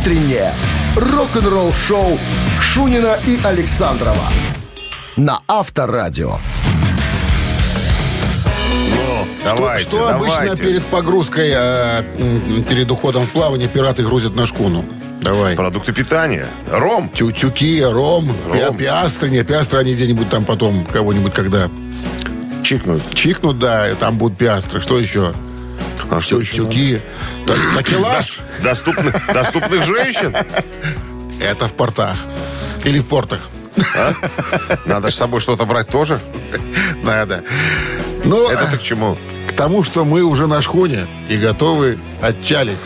Утреннее рок-н-ролл-шоу Шунина и Александрова на Авторадио. Ну, Что, давайте, что обычно давайте. перед погрузкой, э, перед уходом в плавание пираты грузят на шкуну? Давай. Продукты питания. Ром. Тю-тюки, ром, Ром. пи- пиастры, не пиастры, они где-нибудь там потом кого-нибудь когда Чикнут. чикнут, да, там будут пиастры. Что еще? А что еще? Тюки. Та- Такелаж. Доступных, женщин. Это в портах. Или в портах. Надо с собой что-то брать тоже. Надо. Ну, Это ты к чему? к тому, что мы уже на шхуне и готовы отчалить.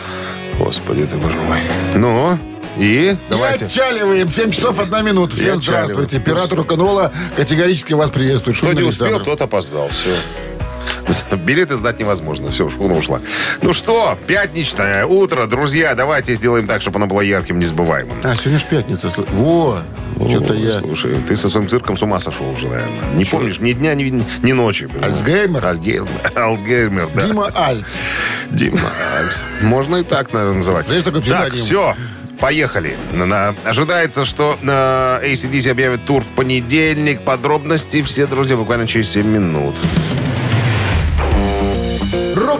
Господи ты, боже мой. Ну, и И давайте. отчаливаем. 7 часов 1 минута. Всем здравствуйте. Пираты рок-н-ролла категорически вас приветствуют. Кто не успел, тот опоздал. Все. Билеты сдать невозможно. Все, шхуна ушла. Ну что, пятничное утро, друзья. Давайте сделаем так, чтобы оно было ярким, незабываемым. А, сегодня ж пятница. Во, что-то О, я... Слушай, ты со своим цирком с ума сошел уже, наверное. Не помнишь ни дня, ни, ни ночи. понимаешь? Альцгеймер? Альгеймер. Альцгеймер, да. Дима Альц. Дима Альц. Можно и так, наверное, называть. Знаешь, такой Так, все. Поехали. Ожидается, что на ACDC объявят тур в понедельник. Подробности все, друзья, буквально через 7 минут.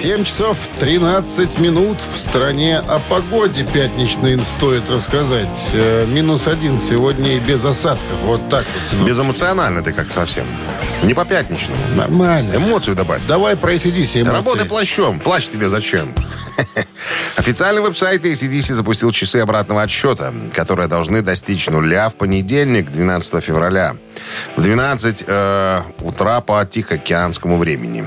7 часов 13 минут в стране о погоде пятничной стоит рассказать. Э, Минус один сегодня и без осадков. Вот так вот. синоптики. Безэмоционально ты как-то совсем. Не по пятничному. Нормально. Эмоцию добавь. Давай про ACDC эмоции. Работай плащом. Плащ тебе зачем? Официальный веб-сайт ACDC запустил часы обратного отсчета, которые должны достичь нуля в понедельник, 12 февраля. В 12 э, утра по Тихоокеанскому времени.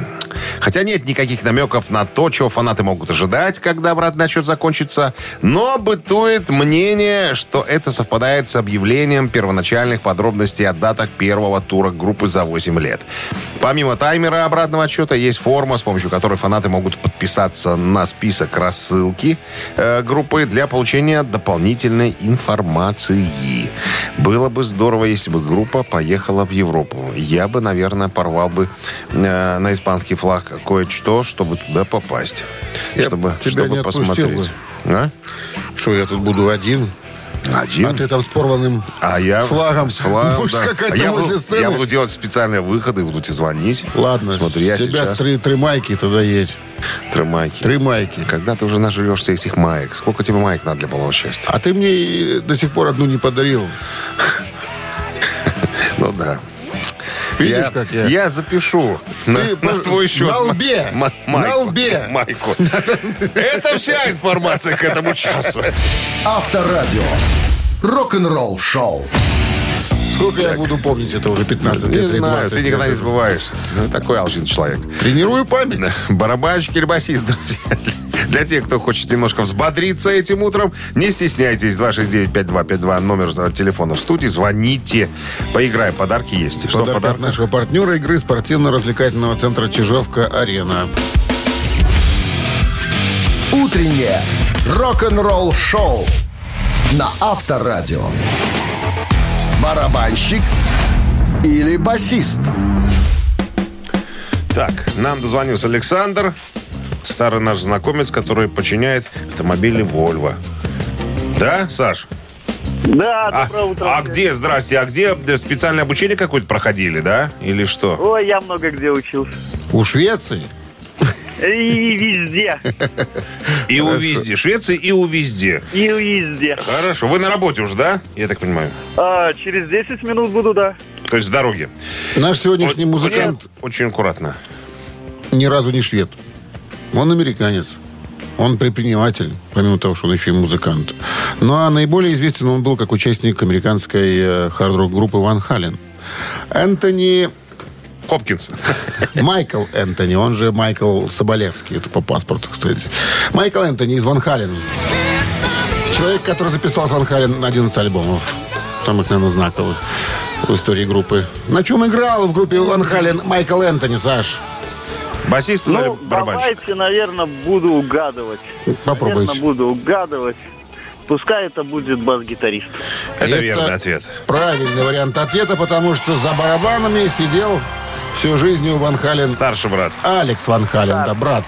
Хотя нет никаких намеков на то, чего фанаты могут ожидать, когда обратный отсчет закончится, но бытует мнение, что это совпадает с объявлением первоначальных подробностей о датах первого тура группы за 8 лет. Помимо таймера обратного отсчета есть форма, с помощью которой фанаты могут подписаться на список рассылки э, группы для получения дополнительной информации. Было бы здорово, если бы группа поехала в Европу. Я бы, наверное, порвал бы э, на испанский флаг кое-что, чтобы туда попасть. Я чтобы тебя чтобы не посмотреть. А? Что, я тут буду один? Один? А ты там с порванным А я флагом. С флагом, да. А я, буду, сцены? я буду делать специальные выходы, буду тебе звонить. Ладно, Смотри, я тебя сейчас... три, три майки тогда есть. Три майки. Три майки. Когда ты уже нажрешься этих маек? Сколько тебе маек надо для полного счастья? А ты мне до сих пор одну не подарил. Ну да. Видишь, я, как я? я запишу на, Ты на твой счет. на лбе. На майку. лбе. Майку. Это вся информация к этому часу. Авторадио. Рок-н-ролл-шоу. Сколько я буду помнить, это уже 15 Не лет, или знаю, 20 ты никогда не забываешь. Ну, такой алчный человек. Тренирую память. Барабанщик или басист, друзья. Для тех, кто хочет немножко взбодриться этим утром, не стесняйтесь. 269-5252, номер телефона в студии. Звоните. Поиграем. Подарки есть. Что Подарок от подарок? нашего партнера игры спортивно-развлекательного центра «Чижовка-Арена». Утреннее рок-н-ролл-шоу на Авторадио. Барабанщик или басист? Так, нам дозвонился Александр, старый наш знакомец, который починяет автомобили Volvo. Да, Саш? Да, А, доброе утро. а где, здрасте, а где э, специальное обучение какое-то проходили, да? Или что? Ой, я много где учился. У Швеции? И везде. И у везде. Швеции и у везде. И везде. Хорошо. Вы на работе уже, да? Я так понимаю. А, через 10 минут буду, да. То есть в дороге. Наш сегодняшний Очень- музыкант Очень аккуратно. ни разу не швед. Он американец. Он предприниматель, помимо того, что он еще и музыкант. Ну, а наиболее известен он был как участник американской э, хард-рок группы Ван Хален. Энтони Хопкинс. Майкл Энтони, он же Майкл Соболевский, это по паспорту, кстати. Майкл Энтони из Ван Хален. Человек, который записал с Ван Хален 11 альбомов. Самых, наверное, знаковых в истории группы. На чем играл в группе Ван Хален Майкл Энтони, Саш? Басист или Ну, барабанщик? давайте, наверное, буду угадывать. Попробуйте. Наверное, буду угадывать. Пускай это будет бас-гитарист. Это Это- верный ответ. Правильный вариант ответа, потому что за барабанами сидел Всю жизнь у Ван Хален... Старший брат. Алекс Ван Хален, да, брат.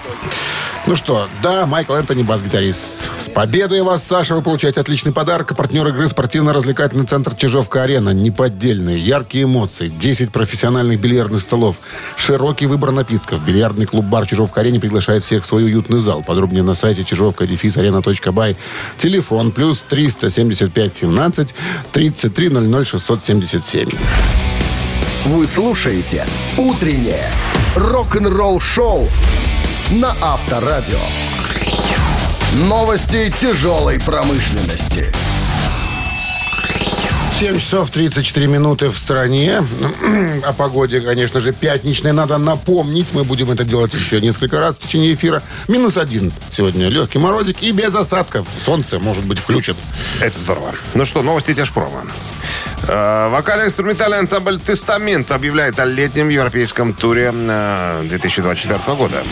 Ну что, да, Майкл Энтони, бас-гитарист. С победой вас, Саша, вы получаете отличный подарок. А партнер игры спортивно-развлекательный центр Чижовка-Арена. Неподдельные, яркие эмоции, 10 профессиональных бильярдных столов, широкий выбор напитков. Бильярдный клуб-бар Чижовка-Арене приглашает всех в свой уютный зал. Подробнее на сайте чижовка-арена.бай. Телефон плюс 375 17 33 00 677. Вы слушаете «Утреннее рок-н-ролл-шоу» на Авторадио. Новости тяжелой промышленности. 7 часов 34 минуты в стране. О погоде, конечно же, пятничной. Надо напомнить. Мы будем это делать еще несколько раз в течение эфира. Минус один сегодня. Легкий морозик и без осадков. Солнце, может быть, включит. Это здорово. Ну что, новости тяжпрома. Э, Вокально-инструментальный ансамбль «Тестамент» объявляет о летнем европейском туре э, 2024 года.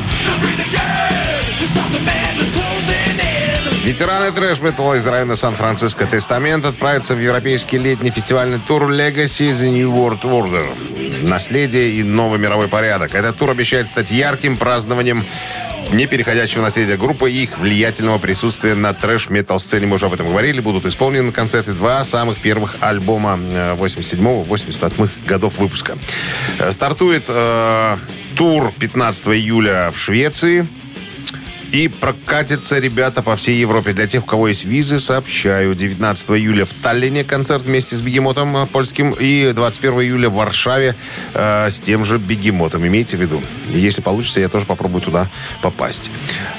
Ветераны трэш-металла из района Сан-Франциско «Тестамент» отправятся в европейский летний фестивальный тур Legacy The New World Order. Наследие и новый мировой порядок. Этот тур обещает стать ярким празднованием не переходящего наследия группы и их влиятельного присутствия на трэш-метал сцене. Мы уже об этом говорили. Будут исполнены концерты два самых первых альбома 87-88 годов выпуска. Э, Стартует э, тур 15 июля в Швеции. И прокатятся ребята по всей Европе. Для тех, у кого есть визы, сообщаю. 19 июля в Таллине концерт вместе с Бегемотом э, польским. И 21 июля в Варшаве э, с тем же Бегемотом. Имейте в виду. Если получится, я тоже попробую туда попасть.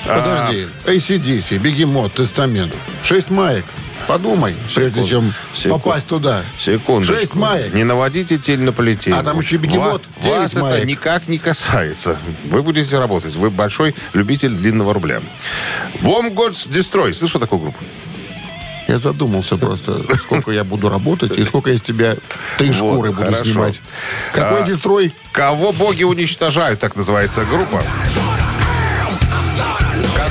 А, Подожди. ACDC, Бегемот, Тестамент. Шесть маек. Подумай, прежде чем Секунд. попасть туда. Секундочку. Шесть маек. Не наводите тель на полетель. А там еще и бегемот. Вас это маек. никак не касается. Вы будете работать. Вы большой любитель длинного рубля. Bomb Gods Destroy. Слышал такую группу? Я задумался просто, сколько я буду работать и сколько с тебя три Вот, шкуры буду хорошо. снимать. Какой А, дестрой? Кого боги уничтожают, так называется группа.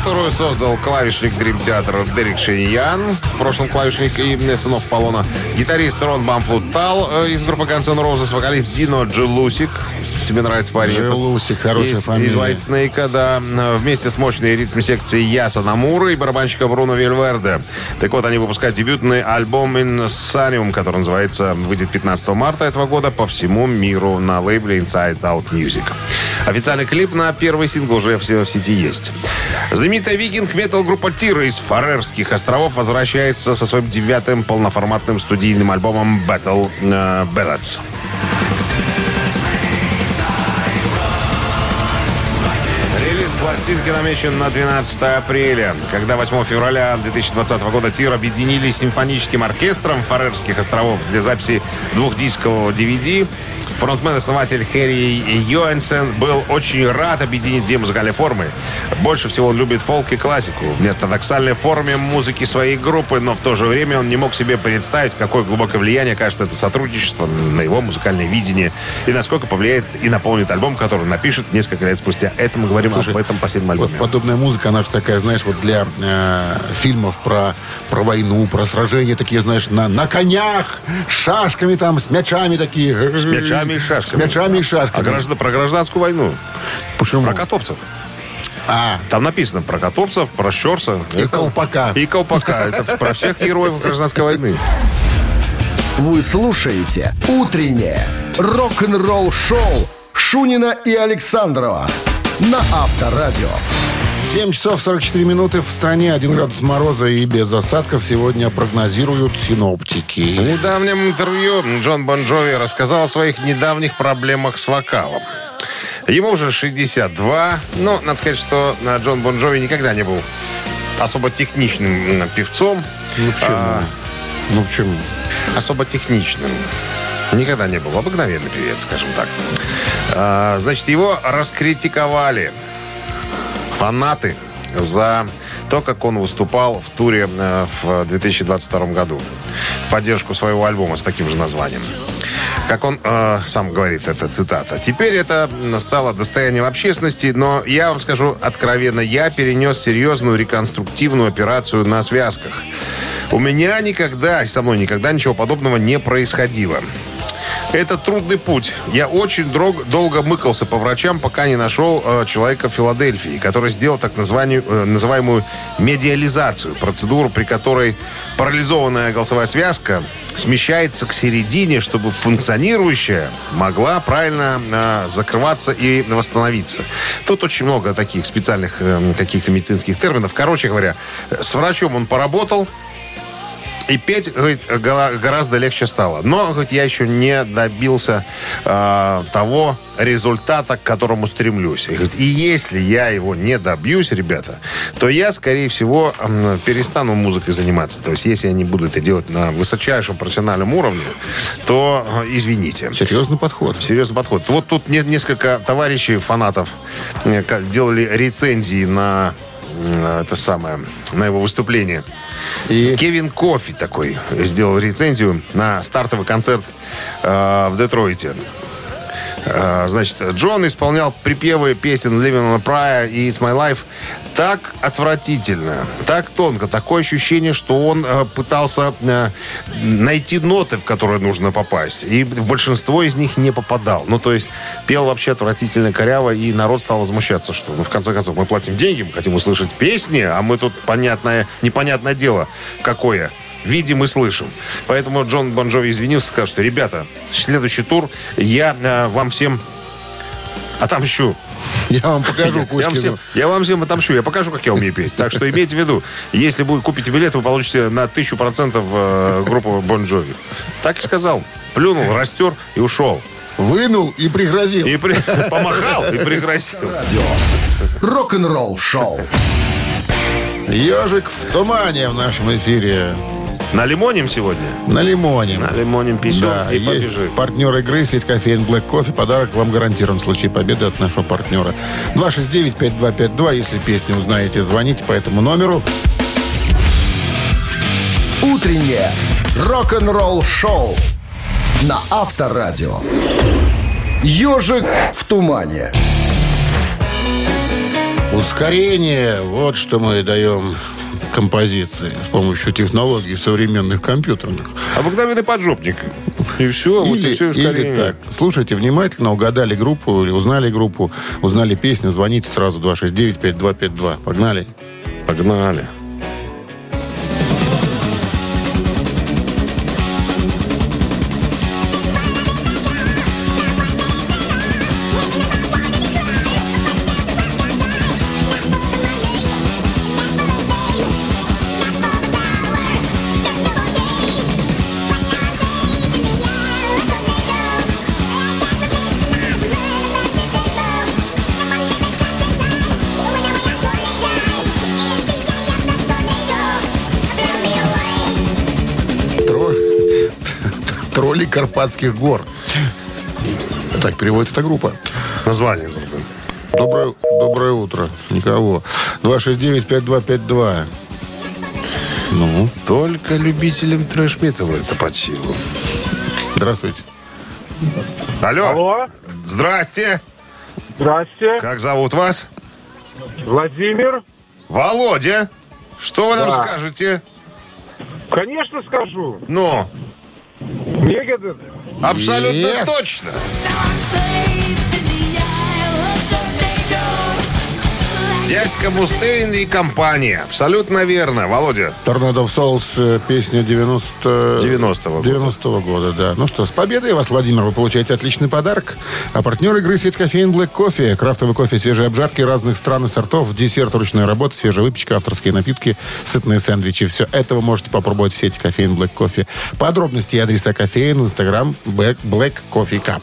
Которую создал клавишник Дрим Театра Дерек Шиньян, в прошлом клавишник и сынов Полона, гитарист Рон Бамфлут Тал э, из группы N' Roses, вокалист Дино Джелусик. Тебе нравится парень? этот? Джелусик, хорошая из, фамилия. Из White Snake, да. Вместе с мощной ритм секцией Яса Намура и барабанщика Бруно Вильверде. Так вот, они выпускают дебютный альбом Insanium, который называется, выйдет 15 марта этого года по всему миру на лейбле Inside Out Music. Официальный клип на первый сингл уже в, сети есть. Знаменитая викинг-метал группа Тира из Фарерских островов возвращается со своим девятым полноформатным студийным альбомом Battle э, Ballads. Пластинки намечен на 12 апреля, когда 8 февраля 2020 года Тир объединились с симфоническим оркестром Фарерских островов для записи двухдискового DVD. Фронтмен-основатель Хэри Йоэнсен был очень рад объединить две музыкальные формы. Больше всего он любит фолк и классику в неортодоксальной форме музыки своей группы, но в то же время он не мог себе представить, какое глубокое влияние окажет это сотрудничество на его музыкальное видение и насколько повлияет и наполнит альбом, который напишет несколько лет спустя. Это мы говорим об этом последнем Вот альбоме. подобная музыка, она же такая, знаешь, вот для э, фильмов про, про войну, про сражения, такие, знаешь, на, на конях, с шашками там, с мячами такие. С мячами и шашками. С мячами и шашками. А граждан- про гражданскую войну. Почему? Про котовцев. А, Там написано про котовцев, про щерса. И колпака. И колпака. Это про всех героев гражданской войны. Вы слушаете «Утреннее рок-н-ролл-шоу» Шунина и Александрова на Авторадио. 7 часов 44 минуты в стране, 1 градус мороза и без осадков сегодня прогнозируют В синоптики. недавнем интервью Джон Бон Джови рассказал о своих недавних проблемах с вокалом. Ему уже 62, но надо сказать, что Джон Бон Джови никогда не был особо техничным певцом. Ну почему? А, Ну почему? особо техничным. Никогда не был. Обыкновенный певец, скажем так. А, значит, его раскритиковали фанаты за то, как он выступал в туре э, в 2022 году в поддержку своего альбома с таким же названием. Как он э, сам говорит, это цитата. Теперь это стало достоянием общественности, но я вам скажу откровенно, я перенес серьезную реконструктивную операцию на связках. У меня никогда, со мной никогда ничего подобного не происходило. Это трудный путь. Я очень дрог- долго мыкался по врачам, пока не нашел э, человека в Филадельфии, который сделал так названию- э, называемую медиализацию, процедуру, при которой парализованная голосовая связка смещается к середине, чтобы функционирующая могла правильно э, закрываться и восстановиться. Тут очень много таких специальных э, каких-то медицинских терминов. Короче говоря, с врачом он поработал, и петь, говорит, гора- гораздо легче стало. Но, говорит, я еще не добился э, того результата, к которому стремлюсь. И, говорит, и если я его не добьюсь, ребята, то я, скорее всего, перестану музыкой заниматься. То есть, если я не буду это делать на высочайшем профессиональном уровне, то э, извините. Серьезный подход. Серьезный подход. Вот тут не- несколько товарищей, фанатов, э, делали рецензии на это самое, на его выступление. И Кевин Кофи такой сделал рецензию на стартовый концерт э, в Детройте. Э, значит, Джон исполнял припевы песен Living on a Prayer и It's My Life так отвратительно, так тонко. Такое ощущение, что он э, пытался э, найти ноты, в которые нужно попасть. И в большинство из них не попадал. Ну, то есть, пел вообще отвратительно коряво, и народ стал возмущаться, что, ну, в конце концов, мы платим деньги, мы хотим услышать песни, а мы тут, понятное, непонятное дело, какое видим и слышим. Поэтому Джон Бон Джови извинился, сказал, что, ребята, следующий тур я э, вам всем отомщу. я вам покажу Я вам, всем, я вам всем отомщу. Я покажу, как я умею петь. Так что имейте в виду, если вы купите билет, вы получите на тысячу процентов э, группу Бон Джови. Так и сказал. Плюнул, растер и ушел. Вынул и пригрозил. И при- помахал, и пригрозил. Радио. Рок-н-ролл шоу. Ежик в тумане в нашем эфире. На лимоним сегодня? На лимоне. На лимоним писем Да, и есть побежит. партнер игры сеть кофеин Black Кофе. Подарок вам гарантирован в случае победы от нашего партнера. 269-5252. Если песню узнаете, звоните по этому номеру. Утреннее рок-н-ролл шоу на Авторадио. Ежик в тумане. Ускорение. Вот что мы даем композиции с помощью технологий современных компьютерных. Обыкновенный поджопник. И все, вот и Или, все или так. Слушайте внимательно, угадали группу или узнали группу, узнали песню, звоните сразу 269-5252. Погнали. Погнали. Тролли Карпатских гор. Так переводится эта группа. Название группы. Доброе, доброе утро. Никого. 269-5252. Ну, Только любителям трэш-металла это под силу. здравствуйте. Алло. Алло, Здрасте. здрасте. Как зовут вас? Владимир. Володя. Что вы нам Да. скажете? Конечно скажу. Ну, Мегадет. абсолютно Yes. точно. Дядька Мустейн и компания. Абсолютно верно, Володя. Торнадо of Souls, э, песня 90... 90-го года. 90 года, да. Ну что, с победой вас, Владимир, вы получаете отличный подарок. А партнер игры сеть кофеин Black Кофе. Крафтовый кофе, свежие обжарки разных стран и сортов, десерт ручной работы, свежая выпечка, авторские напитки, сытные сэндвичи. Все это вы можете попробовать в сети кофеин Black Кофе. Подробности и адреса кофеин в инстаграм Black Coffee Cup.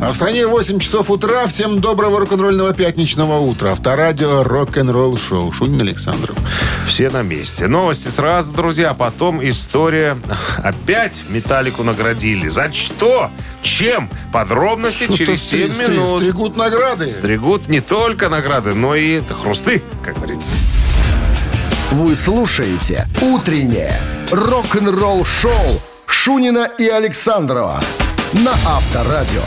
А в стране 8 часов утра. Всем доброго рок-н-ролльного пятничного утра. Авторадио рок-н-ролл шоу. Шунин Александров. Все на месте. Новости сразу, друзья. Потом история. Опять Металлику наградили. За что? Чем? Подробности Что-то через 7 стри- стри- минут. Стригут награды. Стригут не только награды, но и хрусты, как говорится. Вы слушаете «Утреннее рок-н-ролл шоу» Шунина и Александрова на Авторадио.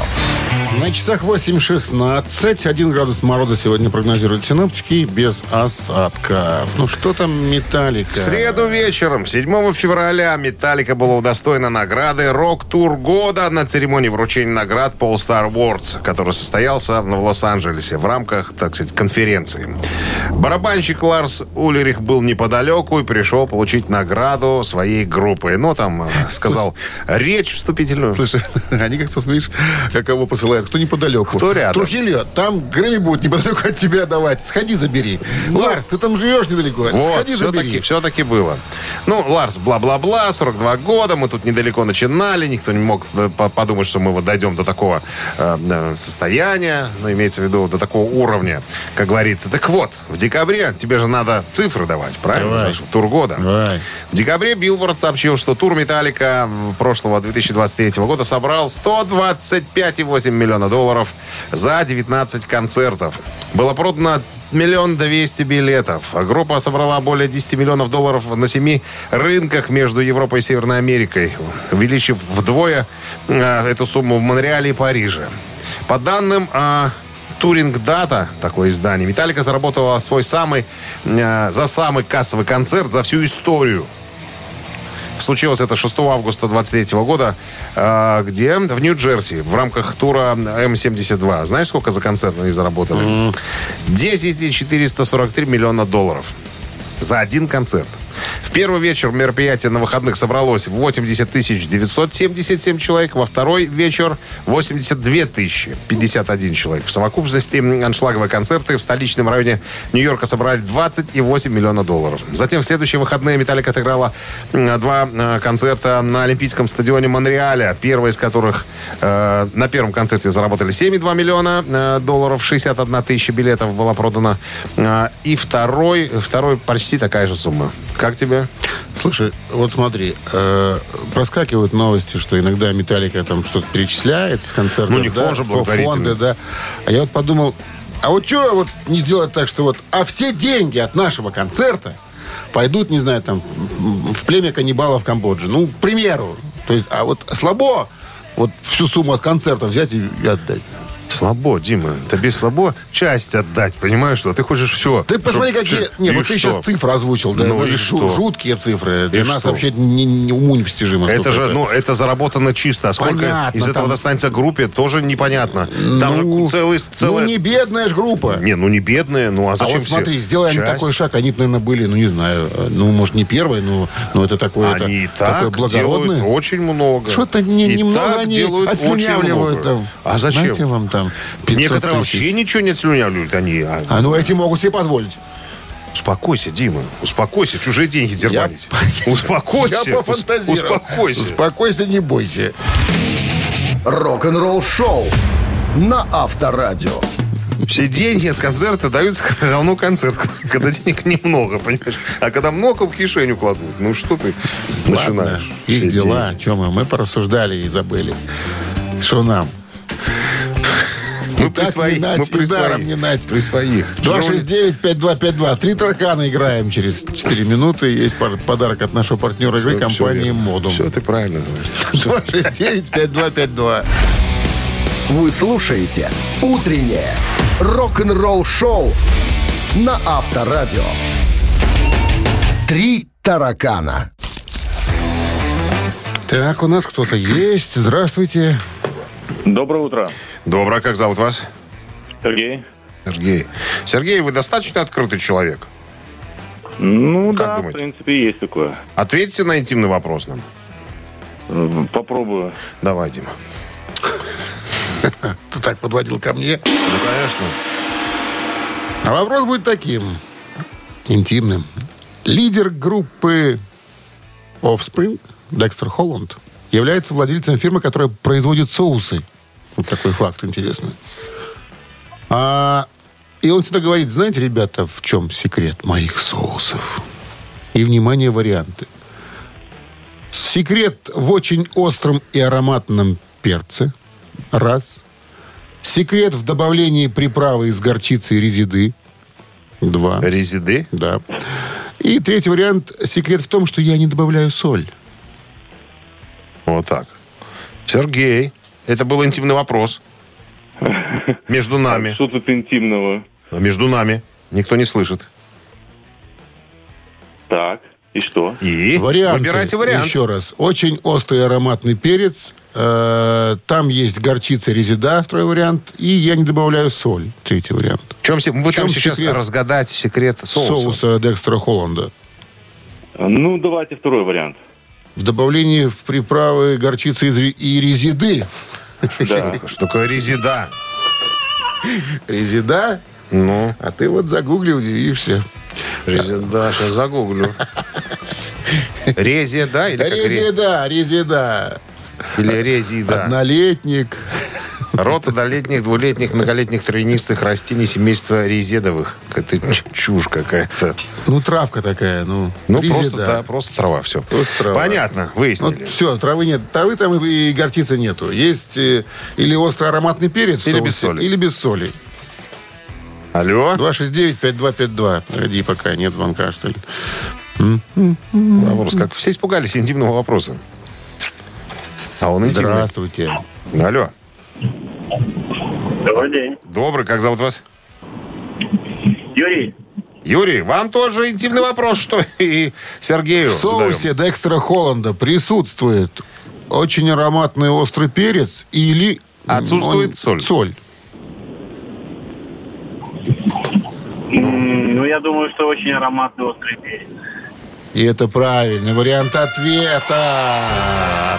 На часах 8.16. 1 градус мороза сегодня прогнозируют синоптики без осадков. Ну что там Металлика? В среду вечером, 7 февраля, Металлика была удостоена награды «Рок-тур года» на церемонии вручения наград Paul Star Awards, который состоялся в Лос-Анджелесе в рамках, так сказать, конференции. Барабанщик Ларс Улерих был неподалеку и пришел получить награду своей группы. Ну, там, э, сказал речь вступительную. Слушай, они как-то, смотришь, как кого посылают. Кто неподалеку? Кто рядом? Трухильо, там Грэмми будет неподалеку от тебя давать. Сходи, забери. Ларс, ты там живешь недалеко. Вот, Сходи, все-таки, забери. все-таки было. Ну, Ларс, бла-бла-бла, 42 года, мы тут недалеко начинали, никто не мог э, по- подумать, что мы вот дойдем до такого э, э, состояния, ну, имеется в виду до такого уровня, как говорится. Так вот, в декабре тебе же надо цифры давать, правильно? Давай. Саша? Тур года. Давай. В декабре Билборд сообщил, что тур «Metallica» прошлого 2023 года собрал 125,8 миллиона долларов за 19 концертов. Было продано миллион двести билетов. Группа собрала более 10 миллионов долларов на семи рынках между Европой и Северной Америкой, увеличив вдвое э, эту сумму в Монреале и Париже. По данным э, Туринг Дата, такое издание, Металлика заработала свой самый, э, за самый кассовый концерт за всю историю. Случилось это 6 августа 23 года, э, где в Нью-Джерси в рамках тура М-72. Знаешь, сколько за концерт они заработали? 10 443 миллиона долларов. За один концерт. В первый вечер мероприятия на выходных собралось 80 тысяч 977 человек. Во второй вечер 82 тысячи 51 человек. В совокупности аншлаговые концерты в столичном районе Нью-Йорка собрали 28 миллионов долларов. Затем в следующие выходные «Металлика» отыграла два э, концерта на Олимпийском стадионе Монреаля. Первый из которых э, на первом концерте заработали 7,2 миллиона э, долларов. 61 тысяча билетов была продана. Э, и второй, второй почти такая же сумма. Как тебе? Слушай, вот смотри, э, проскакивают новости, что иногда Металлика там что-то перечисляет с концертов. Ну, не да, фонд же фонды, да. А я вот подумал, а вот что вот не сделать так, что вот, а все деньги от нашего концерта пойдут, не знаю, там, в племя каннибалов Камбоджи. Ну, к примеру. То есть, а вот слабо вот всю сумму от концерта взять и отдать. Слабо, Дима. Тебе слабо часть отдать, понимаешь, что ты хочешь все. Ты посмотри, какие... Не, вот ты сейчас цифры озвучил. Да, Ну и что? Жуткие цифры. Для И нас что? вообще не, не уму непостижимо. Это же, ну, это заработано чисто. А сколько Понятно, из этого там- достанется группе, тоже непонятно. Там Ну, же целый... целый... Ну, не бедная ж группа. Не, ну не бедные, ну а а зачем вот все? смотри, сделай они Часть. такой шаг, они, наверное, были, ну, не знаю, ну, может, не первые, но, но это такое, это, Они и такое так благородное. делают очень много. Что-то не, И немного они делают очень много. там. А зачем? Знаете, вам там 500 Некоторые тысяч. вообще ничего не отслюнявливают. Они... а, А ну эти могут себе позволить. Успокойся, Дима. Успокойся. Чужие деньги дербались. Успокойся. Я пофантазировал. Успокойся. Успокойся, не бойся. Рок-н-ролл шоу на Авторадио. Все деньги от концерта даются равно концерт, когда денег немного, понимаешь? А когда много в кишеню кладут, ну что ты Ладно, начинаешь? их дела. Чем мы? Мы порассуждали и забыли. Что нам? Мы И при так своих, нать, мы и при даром своих. не нать. При своих. 269-5252. Три таракана играем через 4 минуты. Есть подарок от нашего партнера игры компании «Модум». Все, ты правильно знаешь. 269-5252. Вы слушаете «Утреннее рок-н-ролл-шоу» на Авторадио. Три таракана. Так, у нас кто-то есть. Здравствуйте. Доброе утро. Доброе, как зовут вас? Сергей. Сергей. Сергей, вы достаточно открытый человек? Ну Как да, думаете? в принципе, есть такое. Ответьте на интимный вопрос нам. Попробую. Давай, Дима. Ты так подводил ко мне. Ну, конечно. А вопрос будет таким. Интимным. Лидер группы Offspring, Декстер Холланд, является владельцем фирмы, которая производит соусы. Вот такой факт интересный. А, и он всегда говорит, знаете, ребята, в чем секрет моих соусов? И, внимание, варианты. Секрет в очень остром и ароматном перце. Раз. Секрет в добавлении приправы из горчицы и резиды. Два. Резиды? Да. И третий вариант. Секрет в том, что я не добавляю соль. Вот так. Сергей, это был интимный вопрос. Между нами. Что тут интимного? А Между нами. Никто не слышит. Так, и что? И Варианты. выбирайте вариант. Еще раз. Очень острый ароматный перец. Э, Там есть горчица резида, второй вариант. И я не добавляю соль, третий вариант. В чем, вы В чем там сейчас секрет? разгадать секрет соуса. Соуса Декстера Холланда. Ну, давайте второй вариант. В добавлении в приправы горчицы и резиды. Да. Что такое резида? Резида? Ну, А ты вот загугли, удивишься. резида, сейчас загуглю. Резида или Резида, резида. Или резида. Однолетник. Род однолетних, двулетних, многолетних травянистых растений семейства резедовых. Это чушь какая-то. Ну, травка такая, ну. Ну, резида. просто, да, просто трава, все. Просто трава. Понятно, выяснили. Вот все, травы нет. Травы там и, и горчицы нету. Есть э, или острый ароматный перец Или соусе, без соли. Или без соли. Алло? 269-5252. Погоди, пока нет звонка, что ли. Вопрос, как все испугались интимного вопроса. А он интимный. Здравствуйте. Алло. Добрый день. Добрый, как зовут вас? Юрий, Юрий, вам тоже интимный вопрос, что и Сергею В соусе Декстера Холланда присутствует очень ароматный острый перец или... Отсутствует он- соль. Соль. ну я думаю, что очень ароматный острый перец. И это правильный вариант ответа.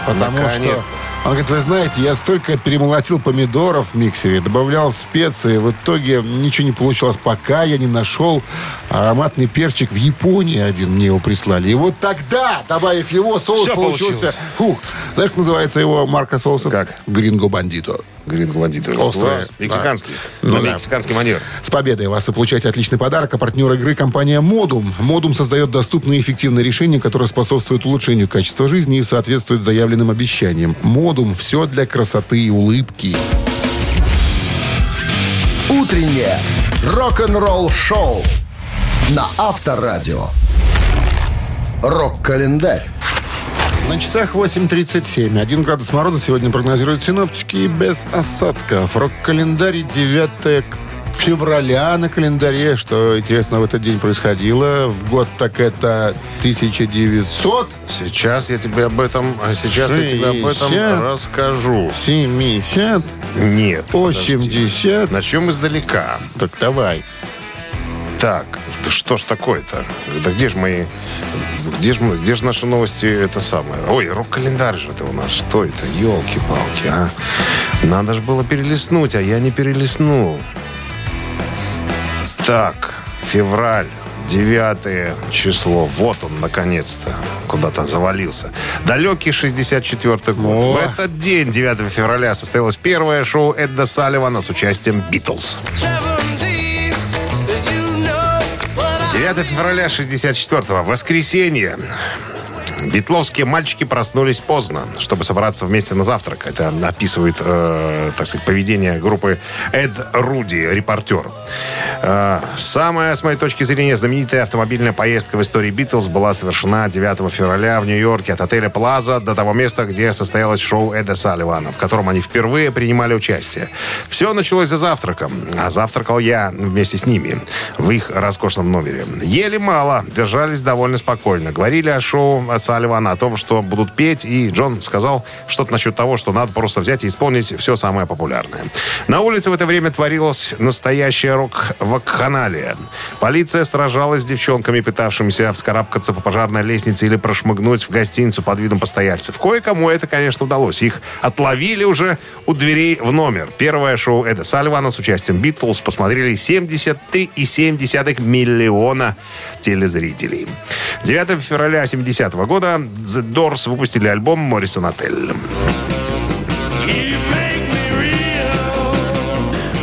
Потому Наконец-то. что... Он говорит, вы знаете, я столько перемолотил помидоров в миксере, добавлял специи, в итоге ничего не получилось, пока я не нашел ароматный перчик в Японии один, мне его прислали. И вот тогда, добавив его, соус Всё получился... получилось. Фух. Знаешь, как называется его марка соусов? Как? Гринго Бандито. Грин Гладитер. Острое. Класс. Мексиканский. Да. Ну, да. мексиканский манер. С победой вас вы получаете отличный подарок. А партнер игры компания «Модум». «Модум» создает доступные и эффективные решения, которые способствуют улучшению качества жизни и соответствуют заявленным обещаниям. «Модум» – все для красоты и улыбки. Утреннее рок-н-ролл-шоу на Авторадио. Рок-календарь. На часах 8.37. Один градус мороза сегодня прогнозируют синоптики без осадков. Рок-календарь 9 февраля на календаре. Что интересно в этот день происходило? В год так это 1970. Сейчас я тебе об этом, а сейчас я тебе об этом расскажу. 70, Нет. подожди. 80. Начнем издалека. Так давай. Так, да что ж такое-то? Да где же мои... Где же, где же наши новости это самое? Ой, рок-календарь же это у нас. Что это? Елки-палки, а? Надо же было перелистнуть, а я не перелистнул. Так, февраль. 9 число. Вот он, наконец-то. Куда-то завалился. Далекий 64-й год. О. В этот день, 9 февраля, состоялось первое шоу Эдда Салливана с участием Битлз. 9 февраля 64-го, воскресенье. Битловские мальчики проснулись поздно, чтобы собраться вместе на завтрак. Это описывает, э, так сказать, поведение группы Эд Руди, репортер. Э, самая, с моей точки зрения, знаменитая автомобильная поездка в истории Битлз была совершена 9 февраля в Нью-Йорке от отеля Плаза до того места, где состоялось шоу Эда Салливана, в котором они впервые принимали участие. Все началось за завтраком, а завтракал я вместе с ними в их роскошном номере. Ели мало, держались довольно спокойно. Говорили о шоу Салливана, о том, что будут петь, и Джон сказал что-то насчет того, что надо просто взять и исполнить все самое популярное. На улице в это время творилась настоящая рок-вакханалия. Полиция сражалась с девчонками, пытавшимися вскарабкаться по пожарной лестнице или прошмыгнуть в гостиницу под видом постояльцев. Кое-кому это, конечно, удалось. Их отловили уже у дверей в номер. Первое шоу Эда Сальвана с участием Битлз посмотрели 73,7 миллиона телезрителей. 9 февраля 70 года The Doors выпустили альбом «Моррисон Отель».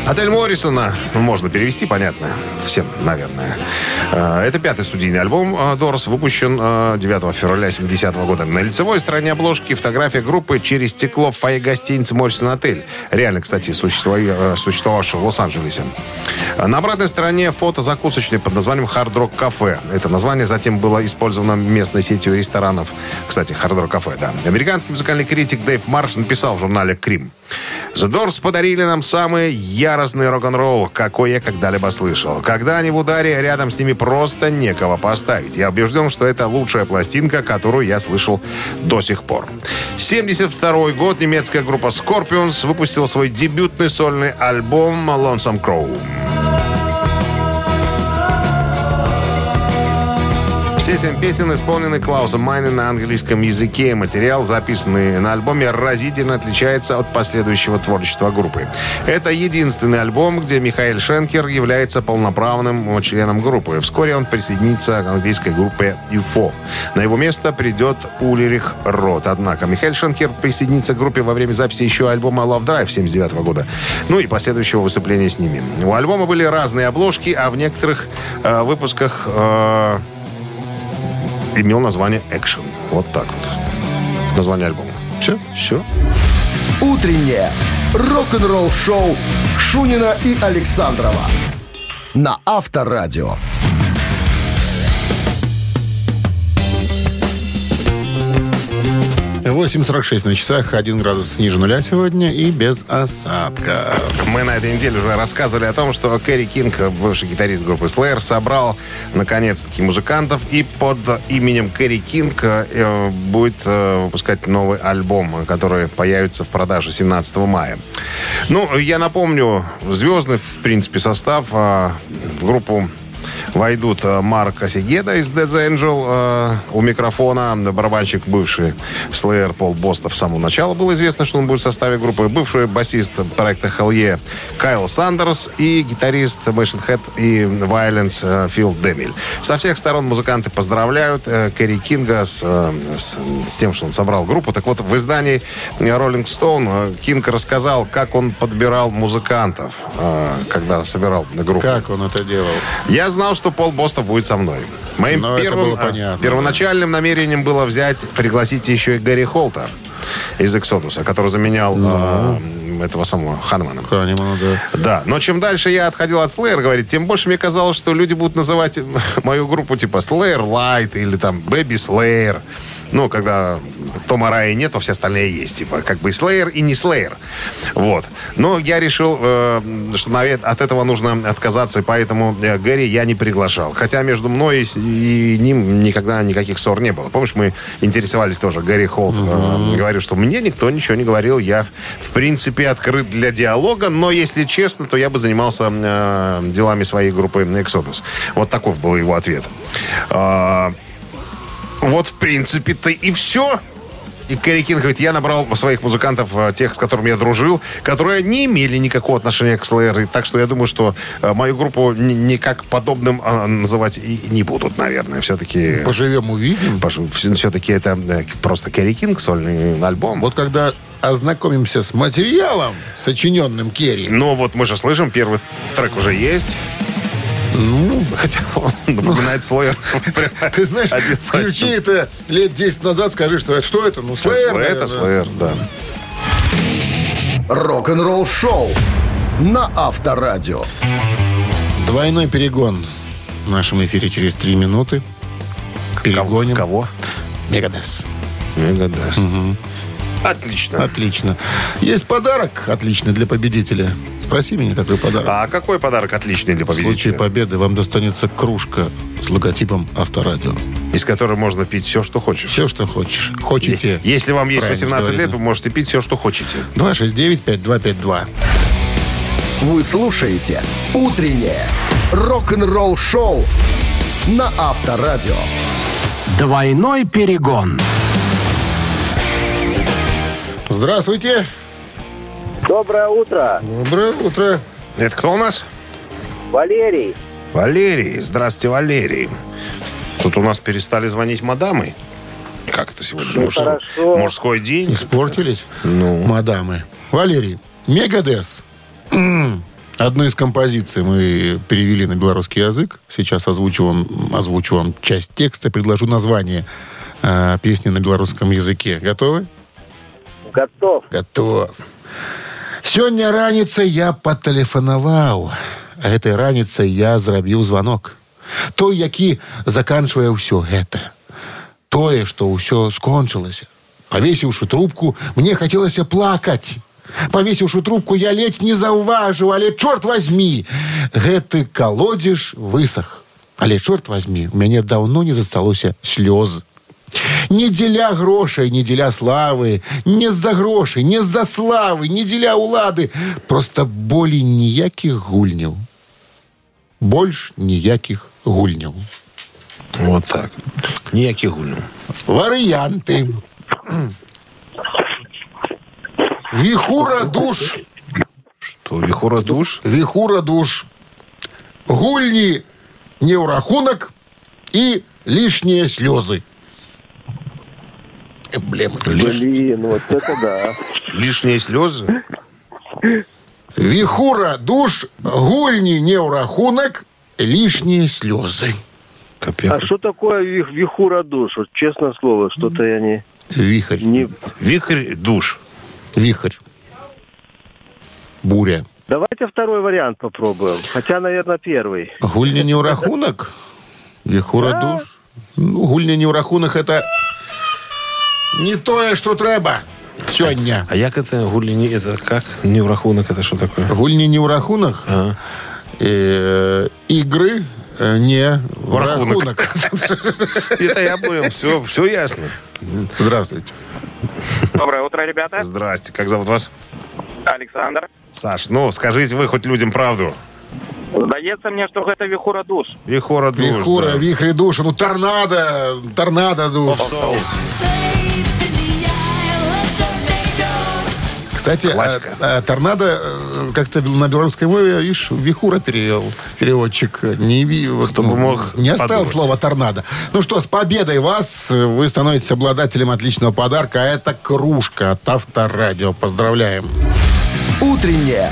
Отель Моррисона, можно перевести, понятно, всем, наверное. Э, Это пятый студийный альбом э, Дорс, выпущен э, 9 февраля 70 года. На лицевой стороне обложки фотография группы через стекло в фойе гостиницы Моррисон Отель. Реально, кстати, э, существовавшего в Лос-Анджелесе. А На обратной стороне фото закусочной под названием Hard Rock Cafe. Это название затем было использовано местной сетью ресторанов. Кстати, Hard Rock Cafe, да. Американский музыкальный критик Дэйв Марш написал в журнале «Крим». The Doors подарили нам самый яростный рок-н-ролл, какой я когда-либо слышал. Когда они в ударе, рядом с ними просто некого поставить. Я убежден, что это лучшая пластинка, которую я слышал до сих пор. 72 год немецкая группа Scorpions выпустила свой дебютный сольный альбом Lonesome Crow. Все семь песен исполнены Клаусом Майне на английском языке. Материал, записанный на альбоме, разительно отличается от последующего творчества группы. Это единственный альбом, где Михаил Шенкер является полноправным членом группы. Вскоре он присоединится к английской группе UFO. На его место придет Улерих Рот. Однако Михаил Шенкер присоединится к группе во время записи еще альбома Love Drive 79 года. Ну и последующего выступления с ними. У альбома были разные обложки, а в некоторых э, выпусках... Э, имел название «Экшен». Вот так вот. Название альбома. Все? Все. Утреннее рок-н-ролл-шоу Шунина и Александрова на Авторадио. 8.46 на часах, 1 градус ниже нуля сегодня и без осадка. Мы на этой неделе уже рассказывали о том, что Кэрри Кинг, бывший гитарист группы Slayer, собрал наконец-таки музыкантов и под именем Кэрри Кинг э, будет э, выпускать новый альбом, который появится в продаже 17 мая. Ну, я напомню, звездный, в принципе, состав э, в группу войдут э, Марк Осигеда из Dead Angel э, у микрофона, барабанщик бывший Slayer Пол Боста в самого начала было известно, что он будет в составе группы, бывший басист проекта Хелле Кайл Сандерс и гитарист Machine Head и Violence э, Фил Демиль. Со всех сторон музыканты поздравляют э, Кэрри Кинга с, э, с, с тем, что он собрал группу. Так вот, в издании Rolling Stone э, Кинг рассказал, как он подбирал музыкантов, э, когда собирал группу. Как он это делал? Я знал, что Пол Бостов будет со мной. Моим Но первым, а, понятно, первоначальным намерением было взять, пригласить еще и Гарри Холта из Эксодуса, который заменял а, этого самого Ханмана. Ханимана, да. Да, но чем дальше я отходил от Slayer, говорит, тем больше мне казалось, что люди будут называть мою группу типа Slayer Light или там Baby Slayer. Ну, когда Тома Рая нет, а все остальные есть. Типа, как бы Slayer и не Slayer. Вот. Но я решил, э, что наве- от этого нужно отказаться, и поэтому э, Гэри я не приглашал. Хотя между мной и, и ним никогда никаких ссор не было. Помнишь, мы интересовались тоже. Гэри Холт э, говорил, что мне никто ничего не говорил. Я, в принципе, открыт для диалога, но, если честно, то я бы занимался э, делами своей группы Exodus. Вот таков был его ответ. А, вот, в принципе-то и все. И Кэрри Кинг говорит, я набрал своих музыкантов, э, тех, с которыми я дружил, которые не имели никакого отношения к Slayer. И Так что я думаю, что э, мою группу ни- никак подобным э, называть и не будут, наверное. Все-таки... Поживем, увидим. Все-таки это просто Кэрри Кинг, сольный альбом. Вот когда ознакомимся с материалом, сочиненным Керри, Но вот мы же слышим, первый трек уже есть. Ну, Хотя он напоминает Slayer. ты знаешь, включи это лет 10 назад, скажи, что это, что это? Ну, Slayer, Это. Slayer, да. Рок-н-ролл шоу на Авторадио. Двойной перегон в нашем эфире через три минуты. Перегоним. Кого? Мегадес. Мегадес. Отлично. Отлично. Есть подарок отличный для победителя. Спроси меня, какой подарок. А какой подарок отличный для В случае победителя? победы вам достанется кружка с логотипом Авторадио. Из которой можно пить все, что хочешь. Все, что хочешь. Хотите. Если вам есть Правильно 18 лет, говорит, вы можете пить все, что хотите. 269-5252. Вы слушаете «Утреннее рок-н-ролл шоу» на Авторадио. Двойной перегон. Здравствуйте. Доброе утро, Доброе утро. Это кто у нас? Валерий. Валерий. Здравствуйте, Валерий. Тут у нас перестали звонить мадамы. Как это сегодня? Ну, Мужской- хорошо. Мужской день? Испортились? Ну. Мадамы. Валерий, Мегадес. Одну из композиций мы перевели на белорусский язык. Сейчас озвучу вам, озвучу вам часть текста, предложу название э, песни на белорусском языке. Готовы? Готов. Готов. Сёння раніцай я патэлефанаваў. А гэтай раніцай я зрабіў званок. Той, які заканчвае ўсё гэта. Тое, што ўсё скончылася. Павесіўшы трубку, мне хацелася плакаць. Павесіўшы трубку, я ледзь не заўважыў, але чорт возьми, гэты колодзеж высах. Але чорт возьми, у мяне даўно не засталося слёз. Не дзеля грошай, не дзеля славы, не з-за грошай, не з-за славы, не дзеля ўлады. Просто болей ніякіх гульняў. Больш ніякіх гульняў. Вот так. Ніяких гульнув. Варыянты. Віхура душ. Что, вихура душ? Віхура душ. Гульні не ў рахунак і лішнія слёзы. Эмблемы. Блин, вот это да. Лишние слезы? Віхура душ, гульні не ў рахунак, лішнія слёзы. А Капец. что такое вих, вихура душ? Вот честное слово, что-то я не... Вихрь. не... Вихрь душ. Вихрь. Буря. Давайте второй вариант попробуем. Хотя, наверное, первый. Гульня не ў рахунак? Віхура душ? Ну, гульня не ў рахунак, это не тое, што трэба сёння. А як это гульни это как? Не в рахунок, это что такое? Гульні не ў рахунах, А. э, игры э, не в рахунок. рахунок. Это я понял, все, все ясно. Здравствуйте. Доброе утро, ребята. Здрасте, как зовут вас? Александр. Саш, ну, скажите вы хоть людям правду. Здається мне, что это вихура душ. Вихора душ. Вихура, да. вихри душа, ну торнадо, торнадо душ. Соус. Кстати, Классика. э, э, торнадо э, как-то на белорусской мове, видишь, вихура перевел переводчик. Не, Кто бы мог не оставил подумать. слова торнадо. Ну что, с победой вас. Вы становитесь обладателем отличного подарка. А это кружка от Авторадио. Поздравляем. Утреннее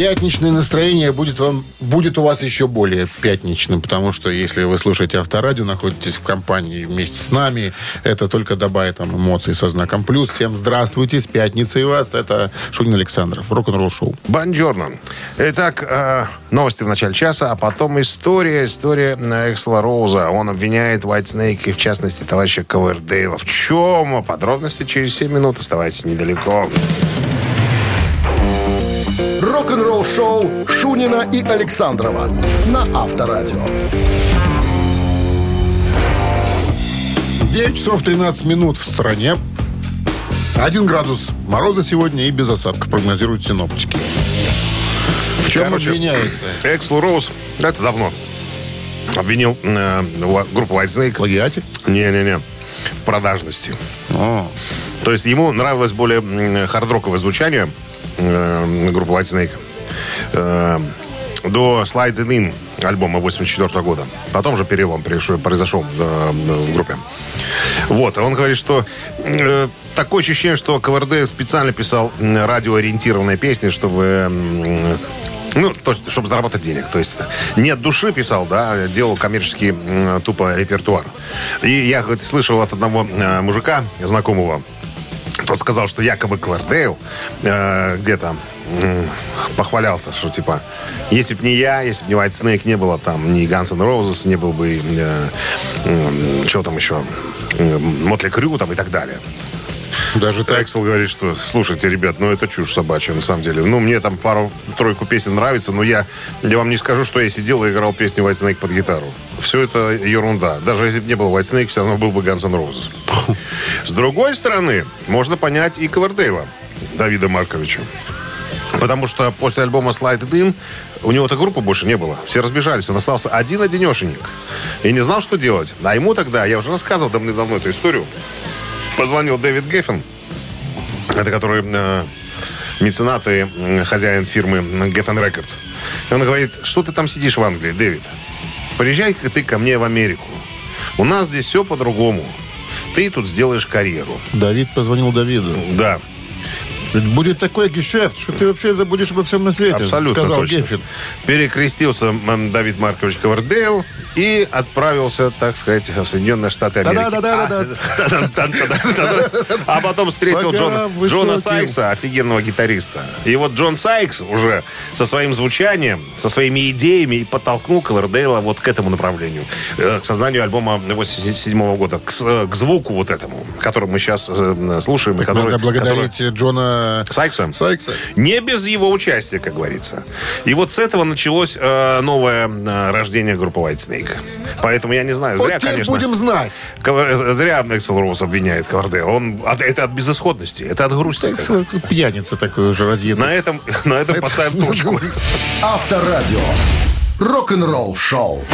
Пятничное настроение будет, вам, будет у вас еще более пятничным, потому что если вы слушаете Авторадио, находитесь в компании вместе с нами, это только добавит там эмоций со знаком плюс. Всем здравствуйте, с пятницей вас. Это Шунин Александров, рок-н-ролл шоу. Бонжорно. Итак, э, новости в начале часа, а потом история, история э, Эксела Роуза. Он обвиняет White Snake и, в частности, товарища Ковердейла. В чем? Подробности через 7 минут. Оставайтесь недалеко. Рок-н-ролл-шоу Шунина и Александрова на Авторадио. 9 часов 13 минут в стране. 1 градус мороза сегодня и без осадков прогнозируют синоптики. В чем Короче, обвиняет? Эксел Роуз, это давно, обвинил э, группу White Snake. Плагиате? Не-не-не. В продажности. О, То есть ему нравилось более хард-роковое звучание группы White Snake э, до Slide It In альбома 84 года. Потом же перелом произошел э, в группе. Вот, он говорит, что э, такое ощущение, что КВРД специально писал радиоориентированные песни, чтобы м, ну, то, чтобы заработать денег. То есть нет души писал, да, делал коммерческий тупо репертуар. И я говорит, слышал от одного э, мужика, знакомого, тот сказал, что якобы Квардейл э, где-то м, похвалялся, что типа, если бы не я, если бы не White Snake, не было там ни Guns N' Roses, не был бы, э, м, что там еще, Мотли Крю там и так далее. даже так. Эксел говорит, что, слушайте, ребят, ну это чушь собачья, на самом деле. Ну, мне там пару-тройку песен нравится, но я, я вам не скажу, что я сидел и играл песни White Snake под гитару. Все это ерунда. Даже если бы не был White Snake, все равно был бы Guns N' Roses. С другой стороны, можно понять и Ковердейла Давида Марковича. Потому что после альбома Slide It In у него-то группы больше не было. Все разбежались. Он остался один-одинешенек. И не знал, что делать. А ему тогда, я уже рассказывал давно-давно эту историю, позвонил Дэвид Геффен, это который э, меценат и э, хозяин фирмы Geffen Records. И он говорит, что ты там сидишь в Англии, Дэвид? Приезжай-ка ты ко мне в Америку. У нас здесь все по-другому. Ты тут сделаешь карьеру. Давид позвонил Давиду. Да. Будет такой гешефт, что ты вообще забудешь обо всем на свете, Абсолютно сказал точно. Геффин. Перекрестился Давид Маркович Ковердейл и отправился, так сказать, в Соединенные Штаты Америки. А, потом встретил Джона, Сайкса, офигенного гитариста. И вот Джон Сайкс уже со своим звучанием, со своими идеями и подтолкнул Ковердейла вот к этому направлению. э, К созданию альбома 87 года. К, э, к звуку вот этому, который мы сейчас слушаем. и который, Надо благодарить Джона Сайкса? Сайкса. Не без его участия, как говорится. И вот с этого началось э, новое э, рождение группы White Snake. Поэтому я не знаю, зря, вот конечно. будем знать. Ковар- Зря Эксел Роуз обвиняет Ковардейла. Он, это от безысходности, это от грусти. Пьяница такой уже разъедет. На этом, на этом поставим точку. Авторадио. Рок-н-ролл шоу.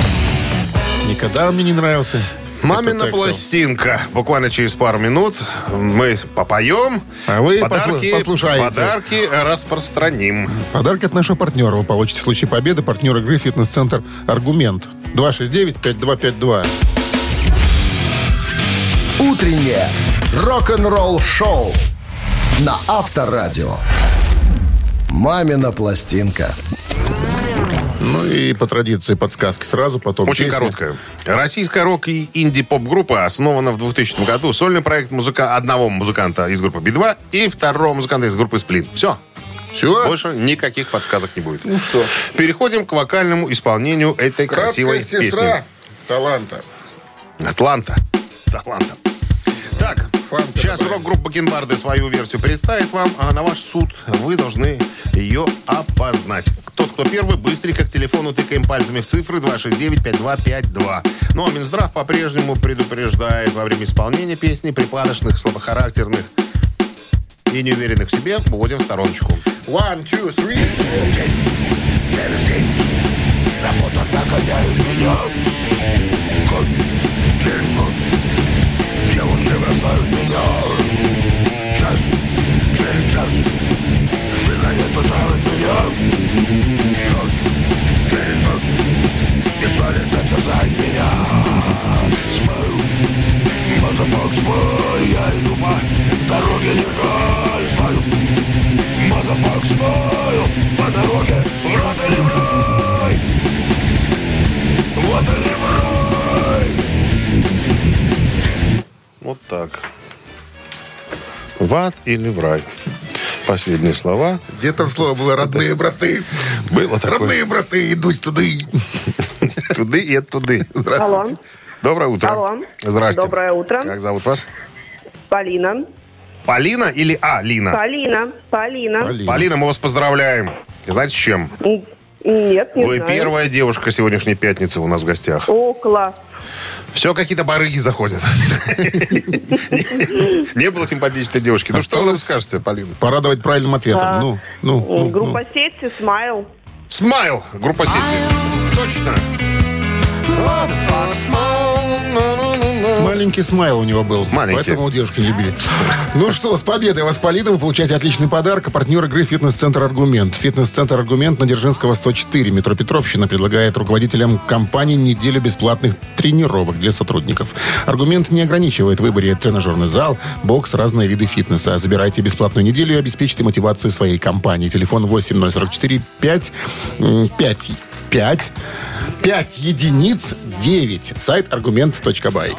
Никогда он мне не нравился. Мамина Это Эксел. пластинка. Буквально через пару минут мы попоем. А вы подарки, послу- послушаете. подарки распространим. Подарок от нашего партнера вы получите в случае победы. Партнер игры «Фитнес-центр Аргумент». 269-5252. Утреннее рок-н-ролл шоу на Авторадио. Мамина пластинка. И по традиции подсказки сразу, потом Очень песня. короткая. Российская рок- и инди-поп-группа основана в 2000 году. Сольный проект музыка одного музыканта из группы Би-2 и второго музыканта из группы Сплин. Все. Все? Больше никаких подсказок не будет. Ну что Переходим к вокальному исполнению этой красивой Краткая песни. сестра таланта. Атланта. Атланта. Так, Фанка сейчас рок-группа Генбарды свою версию представит вам, а на ваш суд вы должны ее опознать. Тот, кто первый, быстренько к телефону тыкаем пальцами в цифры 269-5252. Ну а Минздрав по-прежнему предупреждает во время исполнения песни припадочных, слабохарактерных и неуверенных в себе выводим в стороночку. One, two, three. Через день Работа догоняет меня Год через год бросают меня. Час через час. Свидание травит меня. Ночь через ночь. Бессонница терзает меня. Смыл Мазафак смыл. Я иду по дороге не жаль Смыл Мазафак смыл. По дороге в В ад или в рай. Последние слова. Где там слово было «родные браты»? Было такое. Родные браты идут туда. Туды и оттуды. Алло, Доброе утро. Алло. Здрасте. Доброе утро. Как зовут вас? Полина. Полина или А, Лина? Полина. Полина. Полина. Полина, мы вас поздравляем. Знаете, с чем? Нет, не Вы знаю. первая девушка сегодняшней пятницы у нас в гостях. О, класс. Все какие-то барыги заходят. Не было симпатичной девушки. Ну что вы нам скажете, Полина? Порадовать правильным ответом. А, Ну, ну, ну, ну. Группа сети Смайл. Смайл, группа сети. Точно. Маленький смайл у него был. Маленький. Поэтому девушки любили. Ну что, с победой вас, Полина. Вы получаете отличный подарок. А Партнер игры «Фитнес-центр Аргумент». «Фитнес-центр Аргумент» на Дзержинского, 104. Метро Петровщина предлагает руководителям компании неделю бесплатных тренировок для сотрудников. «Аргумент» не ограничивает в выборе тренажерный зал, бокс, разные виды фитнеса. Забирайте бесплатную неделю и обеспечьте мотивацию своей компании. Телефон 8044 5 5 5 5 единиц 9. Сайт аргумент.бай.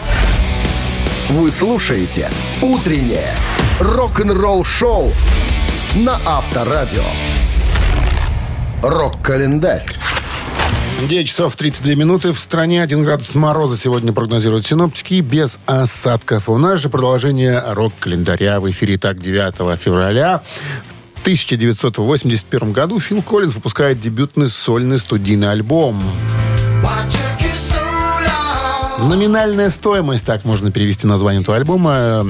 Вы слушаете «Утреннее рок-н-ролл-шоу» на Авторадио. Рок-календарь. 9 часов 32 минуты. В стране 1 градус мороза сегодня прогнозируют синоптики без осадков. У нас же продолжение рок-календаря в эфире. Так, 9 февраля 1981 году Фил Коллинз выпускает дебютный сольный студийный альбом. Номинальная стоимость, так можно перевести название этого альбома.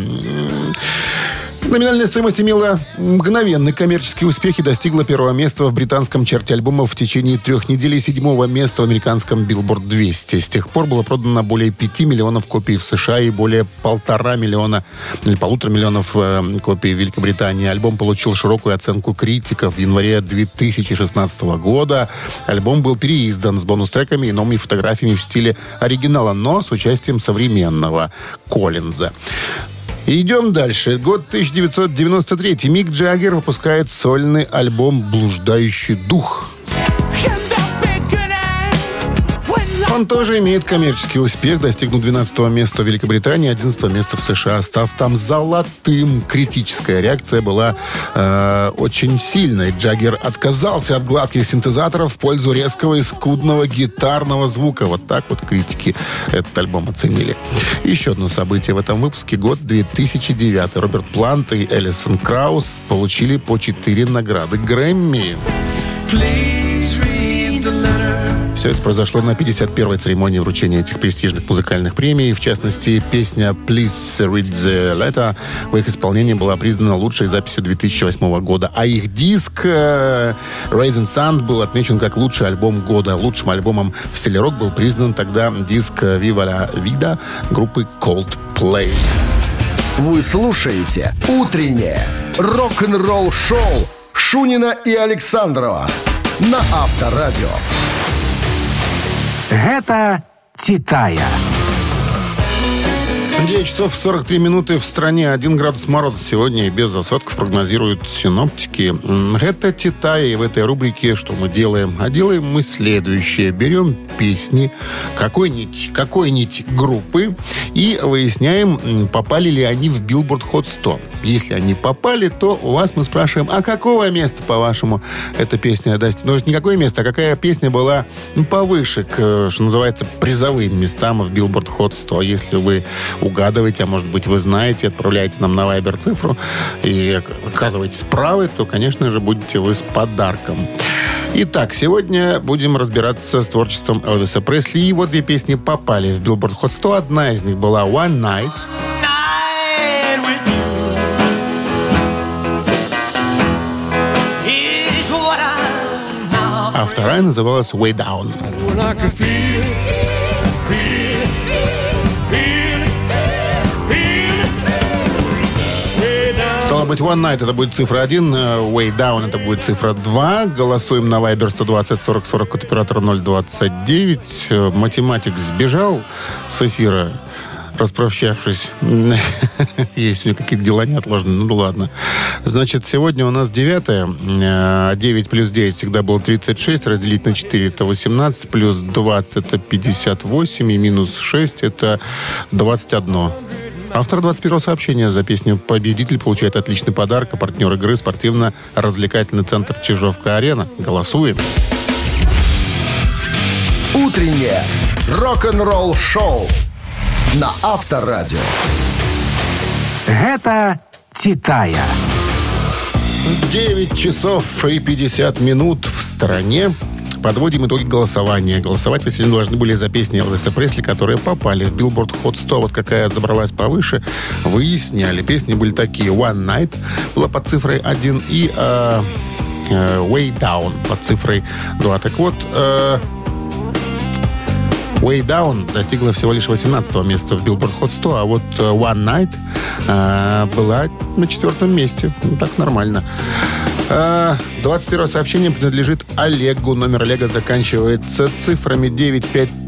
Номинальная стоимость имела мгновенный коммерческий успех и достигла первого места в британском чарте альбомов в течение трех недель и седьмого места в американском Billboard 200. С тех пор было продано более 5 миллионов копий в США и более полтора миллиона или полутора миллионов э, копий в Великобритании. Альбом получил широкую оценку критиков. В январе 2016 года альбом был переиздан с бонус-треками и новыми фотографиями в стиле оригинала, но с участием современного Коллинза. Идем дальше. Год 1993. Мик Джаггер выпускает сольный альбом «Блуждающий дух». Он тоже имеет коммерческий успех, достигнув 12 места в Великобритании, 11 места в США, став там золотым. Критическая реакция была э, очень сильной. Джаггер отказался от гладких синтезаторов в пользу резкого и скудного гитарного звука. Вот так вот критики этот альбом оценили. Еще одно событие в этом выпуске. Год 2009. Роберт Плант и Элисон Краус получили по 4 награды Грэмми. Все это произошло на 51-й церемонии вручения этих престижных музыкальных премий. В частности, песня «Please Read the Letter» в их исполнении была признана лучшей записью 2008 года. А их диск э, «Raisin Sun» был отмечен как лучший альбом года. Лучшим альбомом в стиле рок был признан тогда диск «Viva la Vida» группы Coldplay. Вы слушаете «Утреннее рок-н-ролл-шоу» Шунина и Александрова на Авторадио. Гэта «Титая». 9 часов 43 минуты в стране. 1 градус мороза сегодня и без осадков прогнозируют синоптики. Это Титай. В этой рубрике что мы делаем? А делаем мы следующее. Берем песни какой-нибудь какой группы и выясняем, попали ли они в Billboard Hot 100. Если они попали, то у вас мы спрашиваем, а какого места, по-вашему, эта песня даст? Ну, не какое место, а какая песня была повыше, к, что называется, призовым местам в Billboard Hot 100. Если вы угадываете, а может быть вы знаете, отправляете нам на Viber цифру и оказываетесь правы, то, конечно же, будете вы с подарком. Итак, сегодня будем разбираться с творчеством Элвиса Пресли. Его две песни попали в Billboard Hot 100. Одна из них была «One Night», а вторая называлась «Way Down». Быть, One Night это будет цифра 1, Way Down это будет цифра 2. Голосуем на Viber 120 40 40 от оператора 029. Э, Математик сбежал с эфира, распрощавшись. Есть у меня какие-то дела неотложные. Ну ладно. Значит, сегодня у нас 9 9 плюс 9 всегда было 36. Разделить на 4 это 18. Плюс 20 это 58. И минус 6 это 21. Автор 21 сообщения за песню «Победитель» получает отличный подарок, а партнер игры спортивно-развлекательный центр «Чижовка-арена». Голосуем. Утреннее рок-н-ролл-шоу на Авторадио. Гэта «Титая». 9 часов и 50 минут в стране. Подводим итоги голосования. Голосовать сегодня должны были за песни Элвиса Пресли, которые попали в Billboard Hot 100. Вот какая забралась повыше, выясняли. Песни были такие. One Night была под цифрой 1 и э, э, Way Down под цифрой 2. Так вот, э, Way Down достигла всего лишь 18 места в Billboard Hot 100, а вот э, One Night э, была на четвертом месте. Ну, так нормально. Э, 21 сообщение принадлежит Олегу. Номер Олега заканчивается цифрами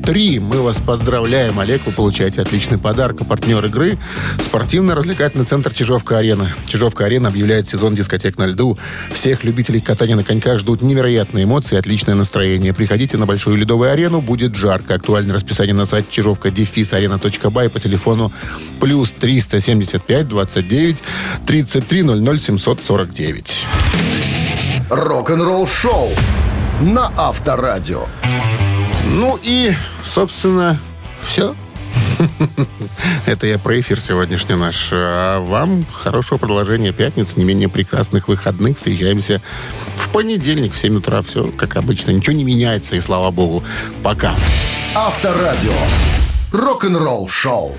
953. Мы вас поздравляем, Олег. Вы получаете отличный подарок. Партнер игры – спортивно-развлекательный центр «Чижовка-арена». «Чижовка-арена» объявляет сезон дискотек на льду. Всех любителей катания на коньках ждут невероятные эмоции и отличное настроение. Приходите на Большую ледовую арену. Будет жарко. Актуальное расписание на сайте чижовка дефис арена.бай по телефону плюс 375 29 33 00 749. Рок-н-ролл-шоу на Авторадио. Ну и, собственно, все. Это я про эфир сегодняшний наш. А вам хорошего продолжения пятницы, не менее прекрасных выходных. Встречаемся в понедельник в 7 утра. Все как обычно. Ничего не меняется, и слава богу. Пока. Авторадио. Рок-н-ролл-шоу.